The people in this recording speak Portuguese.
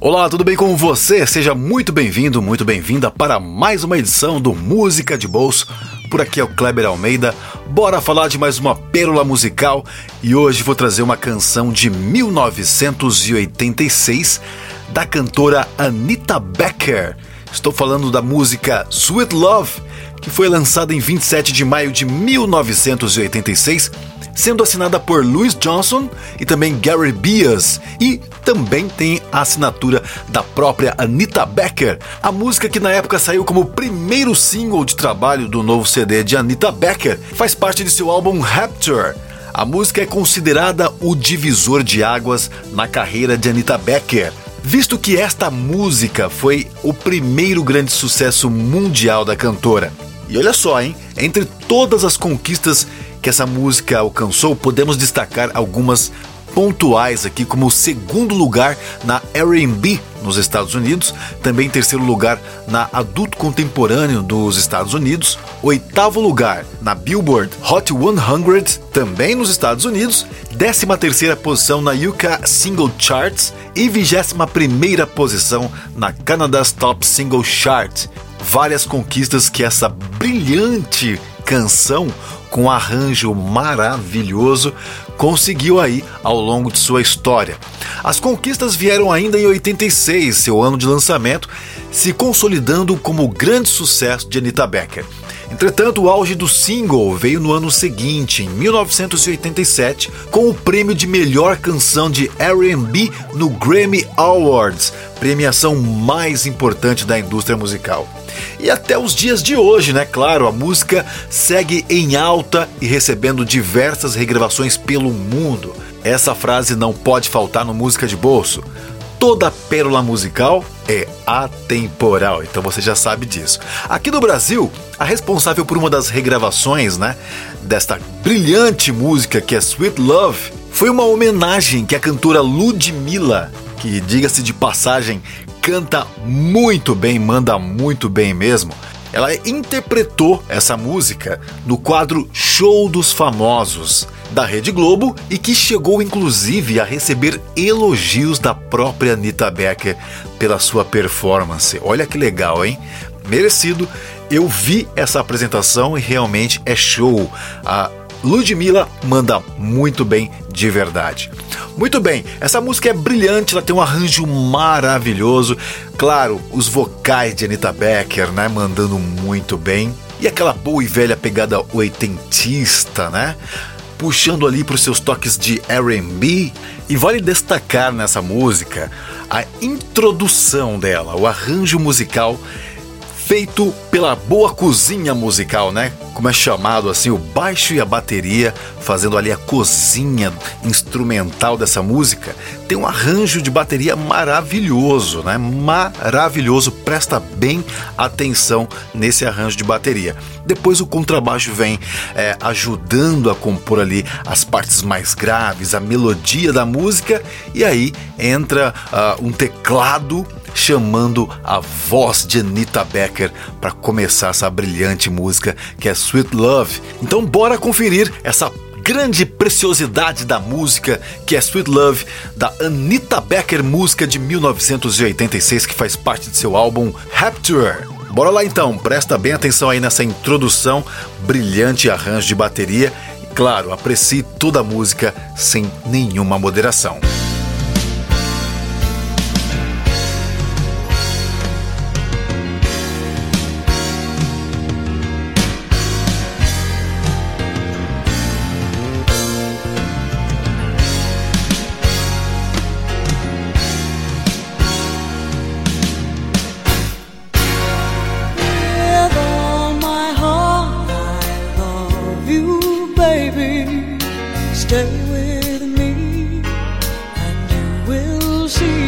Olá, tudo bem com você? Seja muito bem-vindo, muito bem-vinda para mais uma edição do Música de Bolso. Por aqui é o Kleber Almeida. Bora falar de mais uma pérola musical e hoje vou trazer uma canção de 1986 da cantora Anita Becker. Estou falando da música Sweet Love, que foi lançada em 27 de maio de 1986 sendo assinada por Louis Johnson e também Gary Bias, e também tem a assinatura da própria Anita Becker, a música que na época saiu como primeiro single de trabalho do novo CD de Anita Becker, faz parte de seu álbum Rapture. A música é considerada o divisor de águas na carreira de Anita Becker, visto que esta música foi o primeiro grande sucesso mundial da cantora. E olha só, hein? Entre todas as conquistas que essa música alcançou, podemos destacar algumas pontuais aqui, como segundo lugar na R&B nos Estados Unidos, também terceiro lugar na Adulto Contemporâneo dos Estados Unidos, oitavo lugar na Billboard Hot 100 também nos Estados Unidos, décima terceira posição na UK Single Charts e vigésima primeira posição na Canada's Top Single Chart. Várias conquistas que essa brilhante canção com arranjo maravilhoso, conseguiu aí ao longo de sua história. As conquistas vieram ainda em 86, seu ano de lançamento, se consolidando como o grande sucesso de Anita Becker. Entretanto, o auge do single veio no ano seguinte, em 1987, com o prêmio de melhor canção de R&B no Grammy Awards, premiação mais importante da indústria musical. E até os dias de hoje, né? Claro, a música segue em alta e recebendo diversas regravações pelo mundo. Essa frase não pode faltar no Música de Bolso. Toda pérola musical é atemporal, então você já sabe disso. Aqui no Brasil, a responsável por uma das regravações, né, desta brilhante música que é Sweet Love, foi uma homenagem que a cantora Ludmilla, que diga-se de passagem, canta muito bem, manda muito bem mesmo. Ela interpretou essa música no quadro Show dos Famosos da Rede Globo e que chegou inclusive a receber elogios da própria Anita Becker pela sua performance. Olha que legal, hein? Merecido. Eu vi essa apresentação e realmente é show. A Ludmilla manda muito bem de verdade. Muito bem, essa música é brilhante, ela tem um arranjo maravilhoso. Claro, os vocais de Anita Becker, né, mandando muito bem. E aquela boa e velha pegada oitentista, né? Puxando ali para os seus toques de R&B. E vale destacar nessa música a introdução dela, o arranjo musical feito pela boa cozinha musical, né? Como é chamado assim, o baixo e a bateria, fazendo ali a cozinha instrumental dessa música, tem um arranjo de bateria maravilhoso, né? Maravilhoso, presta bem atenção nesse arranjo de bateria. Depois o contrabaixo vem é, ajudando a compor ali as partes mais graves, a melodia da música, e aí entra uh, um teclado chamando a voz de Anita Becker para começar essa brilhante música que é Sweet Love. Então bora conferir essa grande preciosidade da música, que é Sweet Love, da Anita Becker, música de 1986 que faz parte de seu álbum Rapture. Bora lá então, presta bem atenção aí nessa introdução, brilhante arranjo de bateria e, claro, aprecie toda a música sem nenhuma moderação. 心。